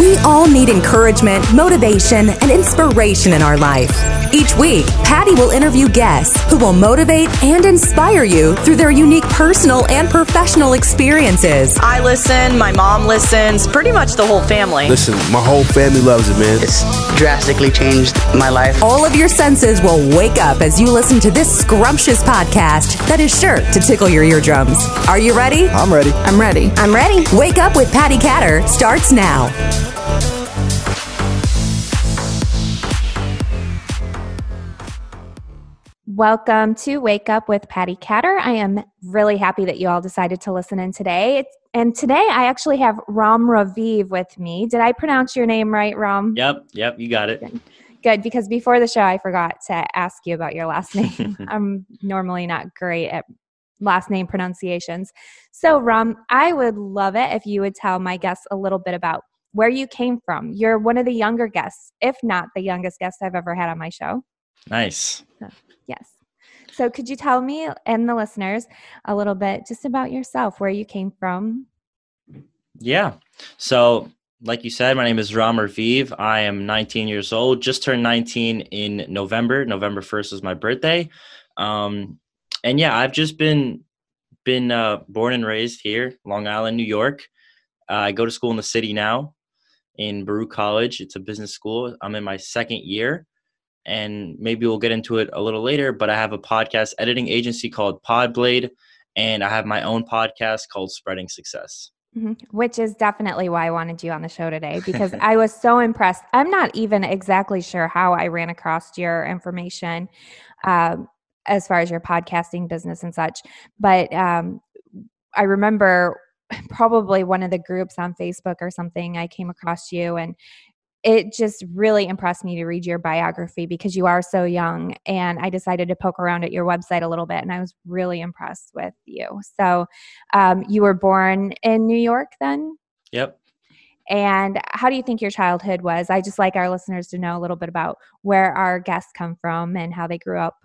We all need encouragement, motivation, and inspiration in our life. Each week, Patty will interview guests who will motivate and inspire you through their unique personal and professional experiences. I listen, my mom listens, pretty much the whole family. Listen, my whole family loves it, man. It's drastically changed my life. All of your senses will wake up as you listen to this scrumptious podcast that is sure to tickle your eardrums. Are you ready? I'm ready. I'm ready. I'm ready. Wake up with Patty Catter starts now. Welcome to Wake Up with Patty Catter. I am really happy that you all decided to listen in today. And today I actually have Rom Raviv with me. Did I pronounce your name right, Rom? Yep, yep, you got it. Good. Good, because before the show I forgot to ask you about your last name. I'm normally not great at last name pronunciations. So, Rom, I would love it if you would tell my guests a little bit about where you came from. You're one of the younger guests, if not the youngest guest I've ever had on my show. Nice. Yes. So, could you tell me and the listeners a little bit just about yourself, where you came from? Yeah. So, like you said, my name is Rom Raviv. I am 19 years old. Just turned 19 in November. November 1st is my birthday. Um, and yeah, I've just been been uh, born and raised here, Long Island, New York. Uh, I go to school in the city now, in Baruch College. It's a business school. I'm in my second year, and maybe we'll get into it a little later. But I have a podcast editing agency called Podblade, and I have my own podcast called Spreading Success. Mhm. Which is definitely why I wanted you on the show today because I was so impressed. I'm not even exactly sure how I ran across your information um, as far as your podcasting business and such, but um, I remember probably one of the groups on Facebook or something. I came across you and it just really impressed me to read your biography because you are so young and i decided to poke around at your website a little bit and i was really impressed with you so um, you were born in new york then Yep. and how do you think your childhood was i just like our listeners to know a little bit about where our guests come from and how they grew up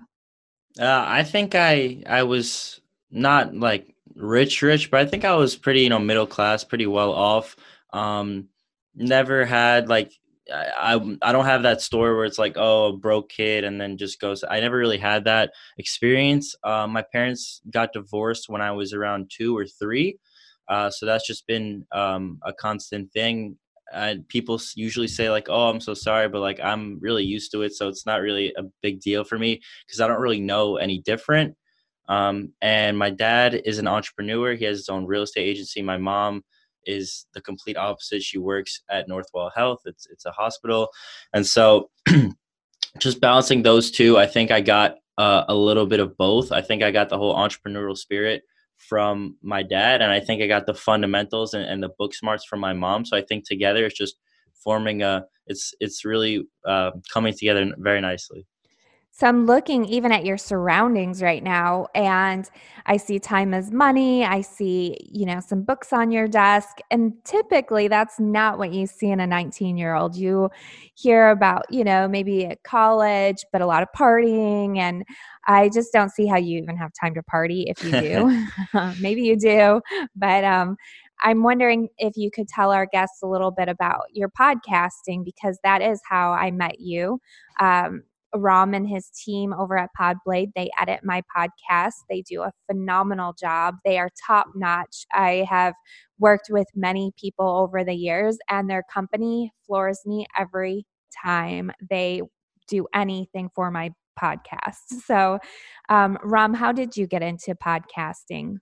Uh, I think I I was not like rich rich, but I think I was pretty you know middle class, pretty well off. Um, never had like I, I don't have that story where it's like oh a broke kid and then just goes. I never really had that experience. Uh, my parents got divorced when I was around two or three, uh, so that's just been um, a constant thing. Uh, people usually say like oh I'm so sorry, but like I'm really used to it, so it's not really a big deal for me because I don't really know any different. Um, and my dad is an entrepreneur. He has his own real estate agency. My mom is the complete opposite. She works at Northwell Health. It's it's a hospital, and so just balancing those two, I think I got uh, a little bit of both. I think I got the whole entrepreneurial spirit from my dad, and I think I got the fundamentals and, and the book smarts from my mom. So I think together it's just forming a. It's it's really uh, coming together very nicely. So I'm looking even at your surroundings right now and I see time is money. I see, you know, some books on your desk. And typically that's not what you see in a 19 year old. You hear about, you know, maybe at college, but a lot of partying. And I just don't see how you even have time to party if you do. maybe you do. But um, I'm wondering if you could tell our guests a little bit about your podcasting because that is how I met you. Um, Rom and his team over at Podblade. They edit my podcast. They do a phenomenal job. They are top notch. I have worked with many people over the years, and their company floors me every time they do anything for my podcast. So, um, Rom, how did you get into podcasting?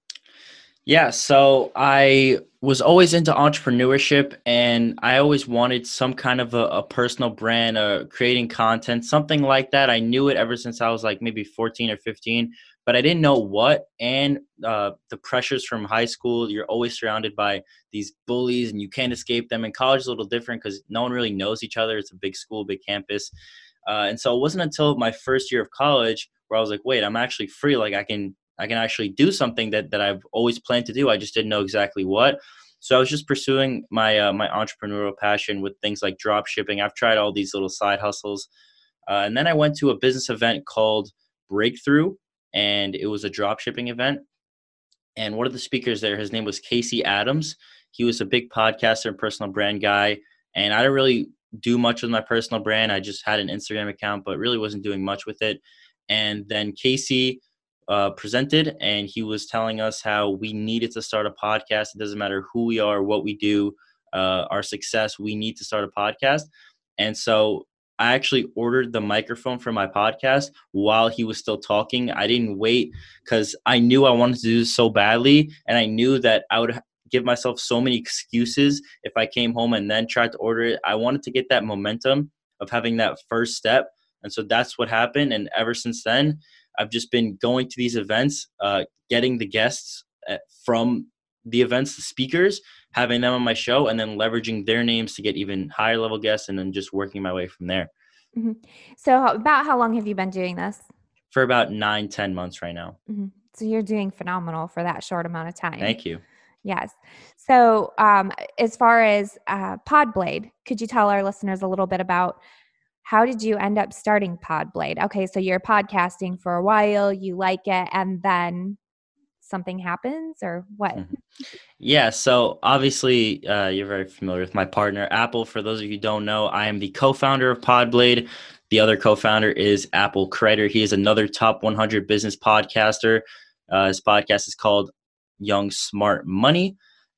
Yeah, so I was always into entrepreneurship and I always wanted some kind of a, a personal brand or creating content, something like that. I knew it ever since I was like maybe 14 or 15, but I didn't know what. And uh, the pressures from high school, you're always surrounded by these bullies and you can't escape them. And college is a little different because no one really knows each other. It's a big school, big campus. Uh, and so it wasn't until my first year of college where I was like, wait, I'm actually free. Like I can I can actually do something that, that I've always planned to do. I just didn't know exactly what. So I was just pursuing my uh, my entrepreneurial passion with things like drop shipping. I've tried all these little side hustles, uh, and then I went to a business event called Breakthrough, and it was a drop shipping event. And one of the speakers there, his name was Casey Adams. He was a big podcaster and personal brand guy, and I didn't really do much with my personal brand. I just had an Instagram account, but really wasn't doing much with it. And then Casey uh, presented, and he was telling us how we needed to start a podcast. It doesn't matter who we are, what we do, uh, our success. We need to start a podcast. And so I actually ordered the microphone for my podcast while he was still talking. I didn't wait because I knew I wanted to do this so badly, and I knew that I would give myself so many excuses if I came home and then tried to order it. I wanted to get that momentum of having that first step. And so that's what happened. And ever since then, I've just been going to these events, uh, getting the guests uh, from the events, the speakers, having them on my show, and then leveraging their names to get even higher level guests, and then just working my way from there. Mm-hmm. So, about how long have you been doing this? For about nine, ten months right now. Mm-hmm. So you're doing phenomenal for that short amount of time. Thank you. Yes. So, um, as far as uh, Podblade, could you tell our listeners a little bit about how did you end up starting Podblade? Okay, so you're podcasting for a while, you like it, and then something happens, or what? Mm-hmm. Yeah. So obviously, uh, you're very familiar with my partner, Apple. For those of you don't know, I am the co-founder of Podblade. The other co-founder is Apple Kreider. He is another top 100 business podcaster. Uh, his podcast is called Young Smart Money.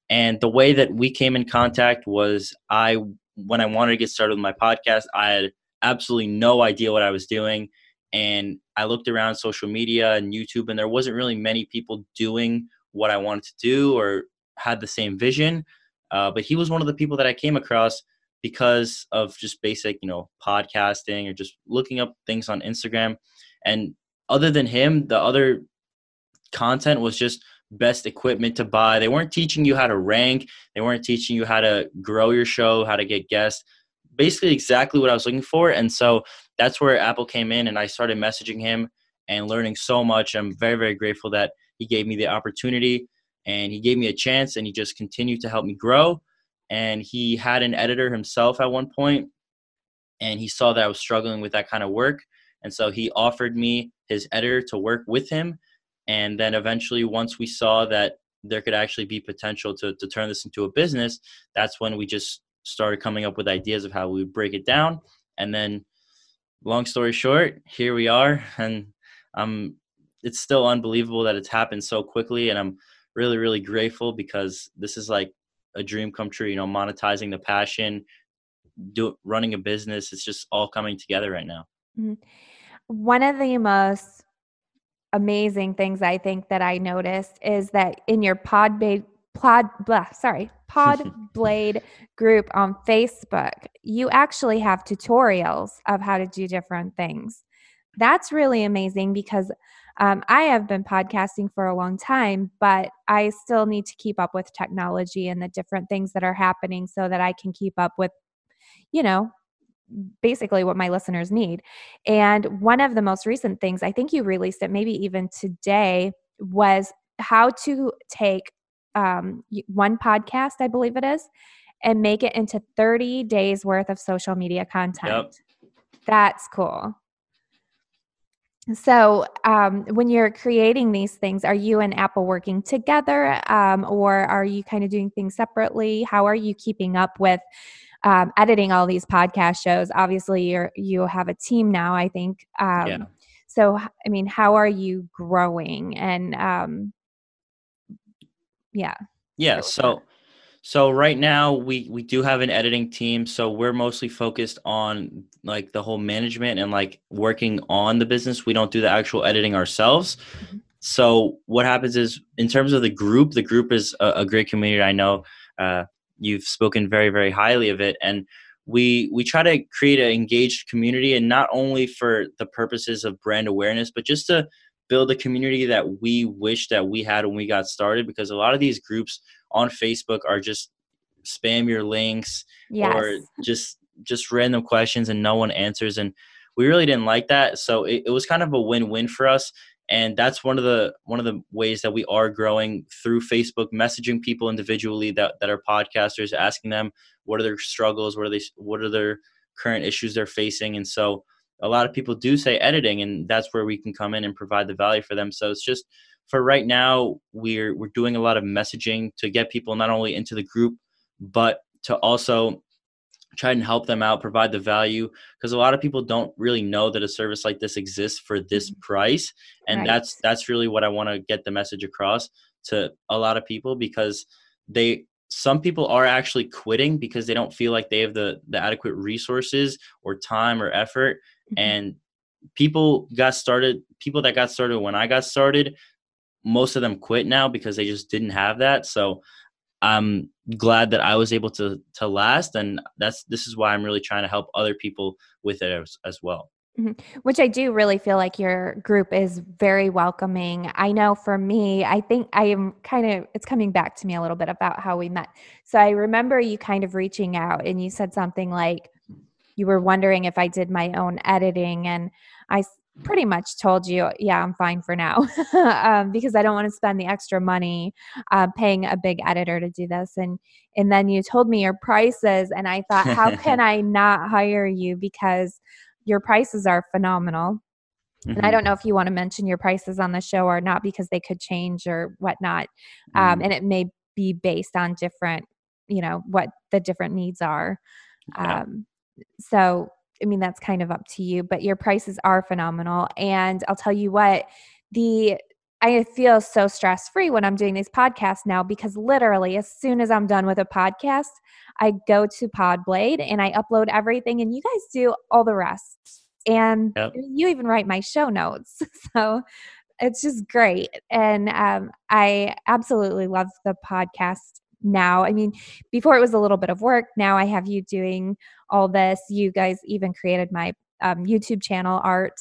And the way that we came in contact was I, when I wanted to get started with my podcast, I had absolutely no idea what I was doing. And I looked around social media and YouTube, and there wasn't really many people doing what I wanted to do or had the same vision. Uh, but he was one of the people that I came across because of just basic, you know, podcasting or just looking up things on Instagram. And other than him, the other content was just best equipment to buy. They weren't teaching you how to rank. They weren't teaching you how to grow your show, how to get guests. Basically, exactly what I was looking for. And so that's where Apple came in, and I started messaging him and learning so much. I'm very, very grateful that he gave me the opportunity and he gave me a chance, and he just continued to help me grow. And he had an editor himself at one point, and he saw that I was struggling with that kind of work. And so he offered me his editor to work with him and then eventually, once we saw that there could actually be potential to, to turn this into a business, that's when we just started coming up with ideas of how we would break it down. And then, long story short, here we are. And I'm, it's still unbelievable that it's happened so quickly. And I'm really, really grateful because this is like a dream come true, you know, monetizing the passion, do running a business. It's just all coming together right now. Mm-hmm. One of the most amazing things I think that I noticed is that in your pod pod blah, sorry pod blade group on Facebook, you actually have tutorials of how to do different things. That's really amazing because um, I have been podcasting for a long time, but I still need to keep up with technology and the different things that are happening so that I can keep up with, you know, basically what my listeners need. And one of the most recent things, I think you released it maybe even today, was how to take um, one podcast, I believe it is, and make it into 30 days worth of social media content. Yep. That's cool. So, um, when you're creating these things, are you and Apple working together, um, or are you kind of doing things separately? How are you keeping up with um, editing all these podcast shows obviously you're you have a team now i think um, yeah. so i mean how are you growing and um, yeah. Yeah so so right now we we do have an editing team so we're mostly focused on like the whole management and like working on the business. We don't do the actual editing ourselves. Mm-hmm. so what happens is in terms of the group the group is a, a great community. I know uh, you've spoken very very highly of it and we we try to create an engaged community and not only for the purposes of brand awareness but just to build a community that we wish that we had when we got started because a lot of these groups on facebook are just spam your links yes. or just just random questions and no one answers and we really didn't like that so it, it was kind of a win-win for us and that's one of the one of the ways that we are growing through facebook messaging people individually that, that are podcasters asking them what are their struggles what are they what are their current issues they're facing and so a lot of people do say editing and that's where we can come in and provide the value for them so it's just for right now we're we're doing a lot of messaging to get people not only into the group but to also try and help them out, provide the value because a lot of people don't really know that a service like this exists for this Mm-hmm. price. And Right. that's that's really what I want to get the message across to a lot of people because they some people are actually quitting because they don't feel like they have the the adequate resources or time or effort Mhm. and people got started people that got started when I got started most of them quit now because they just didn't have that so I'm glad that I was able to to last and that's this is why I'm really trying to help other people with it as, as well. Which I do really feel like your group is very welcoming. I know for me, I think I am kind of, it's coming back to me a little bit about how we met. So I remember you kind of reaching out and you said something like, you were wondering if I did my own editing. And I pretty much told you, yeah, I'm fine for now um, because I don't want to spend the extra money uh, paying a big editor to do this. And and then you told me your prices, and I thought, how can I not hire you because your prices are phenomenal. And I Mhm. don't know if you want to mention your prices on the show or not because they could change or whatnot. Um, Mm. and it may be based on different, you know, what the different needs are. Um, so, I mean, that's kind of up to you, but your prices are phenomenal. And I'll tell you what, the I feel so stress free when I'm doing these podcasts now because literally, as soon as I'm done with a podcast, I go to Podblade and I upload everything, and you guys do all the rest. And Yep. you even write my show notes. So it's just great. And um, I absolutely love the podcast now. I mean, before it was a little bit of work. Now I have you doing all this. You guys even created my um, YouTube channel art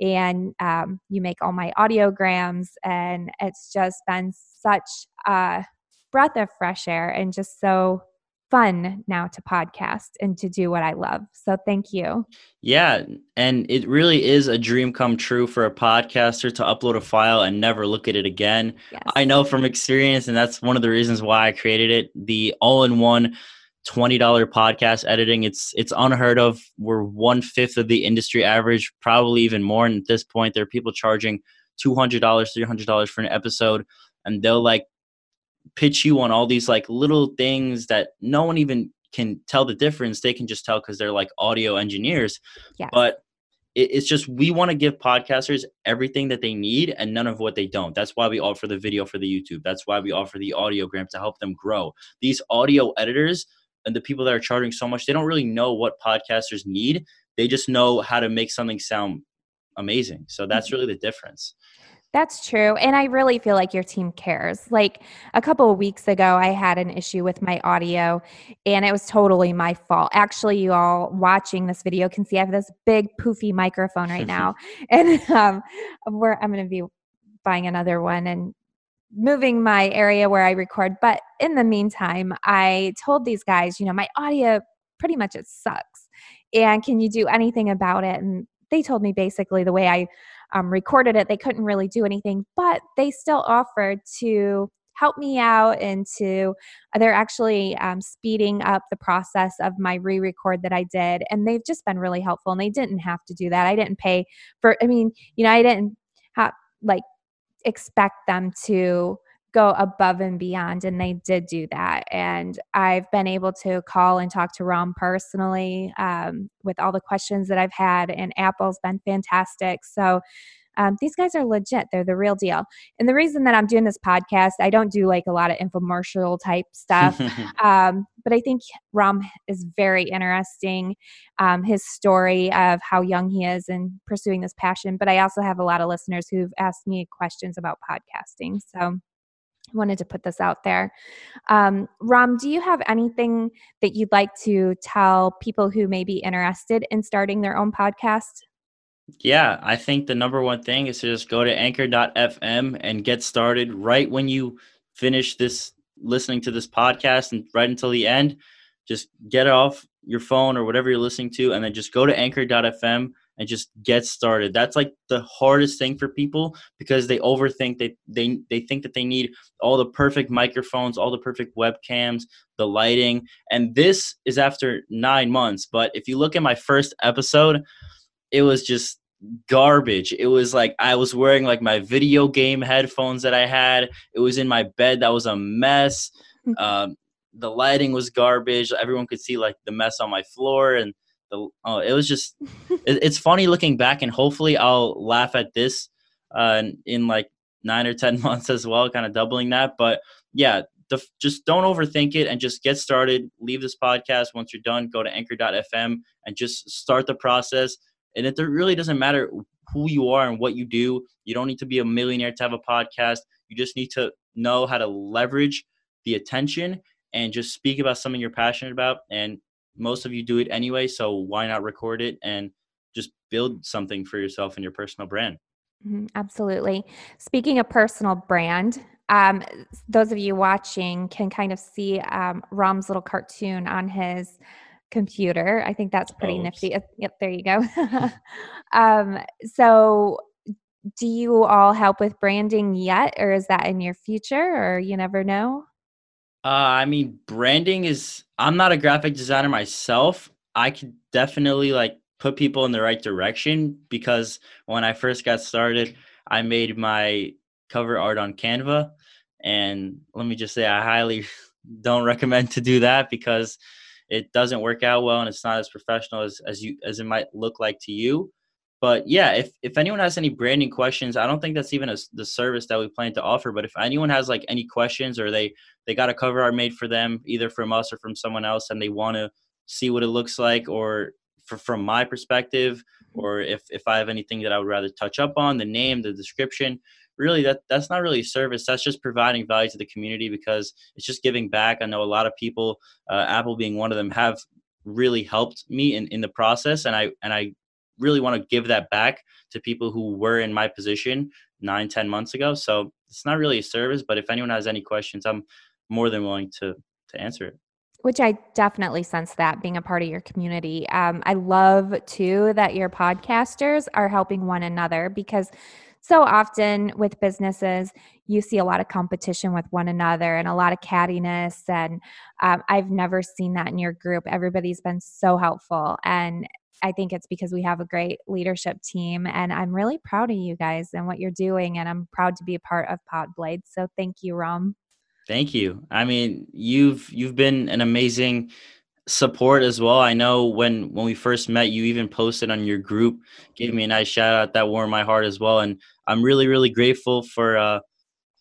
and um, you make all my audiograms. And it's just been such a breath of fresh air and just so fun now to podcast and to do what I love. So thank you. Yeah, and it really is a dream come true for a podcaster to upload a file and never look at it again. Yes. I know from experience, and that's one of the reasons why I created it. The all-in-one twenty dollar podcast editing. It's it's unheard of. We're one fifth of the industry average, probably even more. And at this point, there are people charging two hundred dollars, three hundred dollars for an episode, and they'll like pitch you on all these like little things that no one even can tell the difference. They can just tell because they're like audio engineers. Yes. But it, it's just we want to give podcasters everything that they need and none of what they don't. That's why we offer the video for the YouTube. That's why we offer the audiogram to help them grow. These audio editors and the people that are charging so much, they don't really know what podcasters need. They just know how to make something sound amazing. So that's mm-hmm. really the difference. That's true. And I really feel like your team cares. Like a couple of weeks ago, I had an issue with my audio and it was totally my fault. Actually, you all watching this video can see I have this big poofy microphone right now. and um, we're, I'm going to be buying another one and moving my area where I record. But in the meantime, I told these guys, you know, my audio pretty much it sucks. And can you do anything about it? And they told me basically the way I um, recorded it, they couldn't really do anything, but they still offered to help me out and to they're actually um, speeding up the process of my re-record that i did and they've just been really helpful and they didn't have to do that. I didn't pay for i mean you know i didn't have like expect them to go above and beyond and they did do that. And i've been able to call and talk to rom personally um, with all the questions that i've had and apple's been fantastic. So um, these guys are legit. They're the real deal. And the reason that i'm doing this podcast i don't do like a lot of infomercial type stuff um, but i think rom is very interesting um, his story of how young he is and pursuing this passion. But i also have a lot of listeners who've asked me questions about podcasting so wanted to put this out there. Um, Rom, do you have anything that you'd like to tell people who may be interested in starting their own podcast? Yeah, I think the number one thing is to just go to anchor.fm and get started right when you finish this listening to this podcast and right until the end. Just get off your phone or whatever you're listening to, and then just go to anchor.fm and just get started. That's like the hardest thing for people because they overthink they they they think that they need all the perfect microphones, all the perfect webcams, the lighting. And this is after 9 months, but if you look at my first episode, it was just garbage. It was like I was wearing like my video game headphones that I had. It was in my bed that was a mess. Um the lighting was garbage. Everyone could see like the mess on my floor and the oh, it was just it, it's funny looking back and hopefully I'll laugh at this uh in, like 9 or 10 months as well, kind of doubling that, but yeah, the, just don't overthink it and just get started. Leave this podcast once you're done. Go to anchor.fm and just start the process. And it really doesn't matter who you are and what you do. You don't need to be a millionaire to have a podcast. You just need to know how to leverage the attention and just speak about something you're passionate about. And most of you do it anyway. So why not record it and just build something for yourself and your personal brand? Mm-hmm, absolutely. Speaking of personal brand, um, those of you watching can kind of see um, Rom's little cartoon on his computer. I think that's pretty oh, nifty. Yep, there you go. um, so, do you all help with branding yet, or is that in your future, or you never know? Uh, I mean, branding is. I'm not a graphic designer myself. I could definitely like put people in the right direction because when I first got started, I made my cover art on Canva. And let me just say, I highly don't recommend to do that because it doesn't work out well and it's not as professional as, as you as it might look like to you. But yeah, if, if anyone has any branding questions, I don't think that's even a, the service that we plan to offer. But if anyone has like any questions or they they got a cover art made for them, either from us or from someone else, and they want to see what it looks like, or for, from my perspective, or if if I have anything that I would rather touch up on, the name, the description, really that that's not really service that's just providing value to the community because it's just giving back i know a lot of people uh, apple being one of them have really helped me in, in the process and i and i really want to give that back to people who were in my position nine ten months ago so it's not really a service but if anyone has any questions i'm more than willing to to answer it which I definitely sense that being a part of your community. Um, I love too that your podcasters are helping one another because so often with businesses, you see a lot of competition with one another and a lot of cattiness. And um, I've never seen that in your group. Everybody's been so helpful. And I think it's because we have a great leadership team. And I'm really proud of you guys and what you're doing. And I'm proud to be a part of Pod Podblade. So thank you, Rom. Thank you. I mean, you've you've been an amazing support as well. I know when when we first met, you even posted on your group, gave me a nice shout out that warmed my heart as well. And I'm really really grateful for uh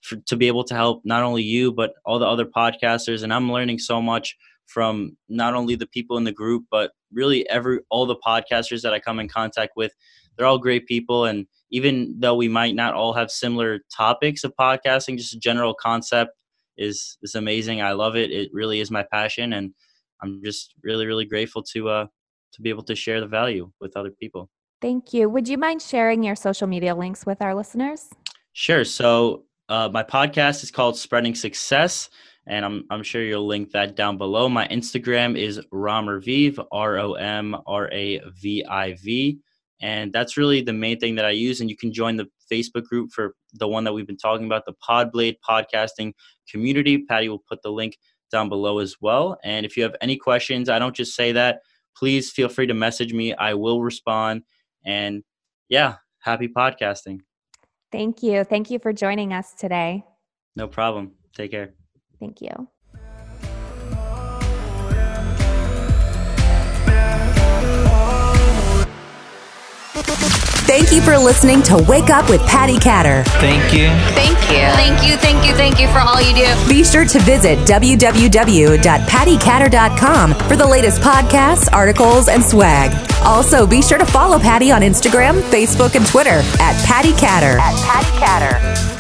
for, to be able to help not only you but all the other podcasters. And I'm learning so much from not only the people in the group but really every all the podcasters that I come in contact with. They're all great people, and even though we might not all have similar topics of podcasting, just a general concept is is amazing. I love it. It really is my passion, and I'm just really, really grateful to uh, to be able to share the value with other people. Thank you. Would you mind sharing your social media links with our listeners? Sure. So uh, my podcast is called Spreading Success, and I'm I'm sure you'll link that down below. My Instagram is Romraviv, R O M R A V I V, and that's really the main thing that I use. And you can join the Facebook group for the one that we've been talking about, the Podblade podcasting community. Patty will put the link down below as well. And if you have any questions, I don't just say that. Please feel free to message me. I will respond. And yeah, happy podcasting. Thank you. Thank you for joining us today. No problem. Take care. Thank you. Thank you for listening to Wake Up with Patty Catter. Thank you. Thank you. Thank you, thank you, thank you for all you do. Be sure to visit www.pattycatter.com for the latest podcasts, articles, and swag. Also, be sure to follow Patty on Instagram, Facebook, and Twitter at Patty Catter. At Patty Catter.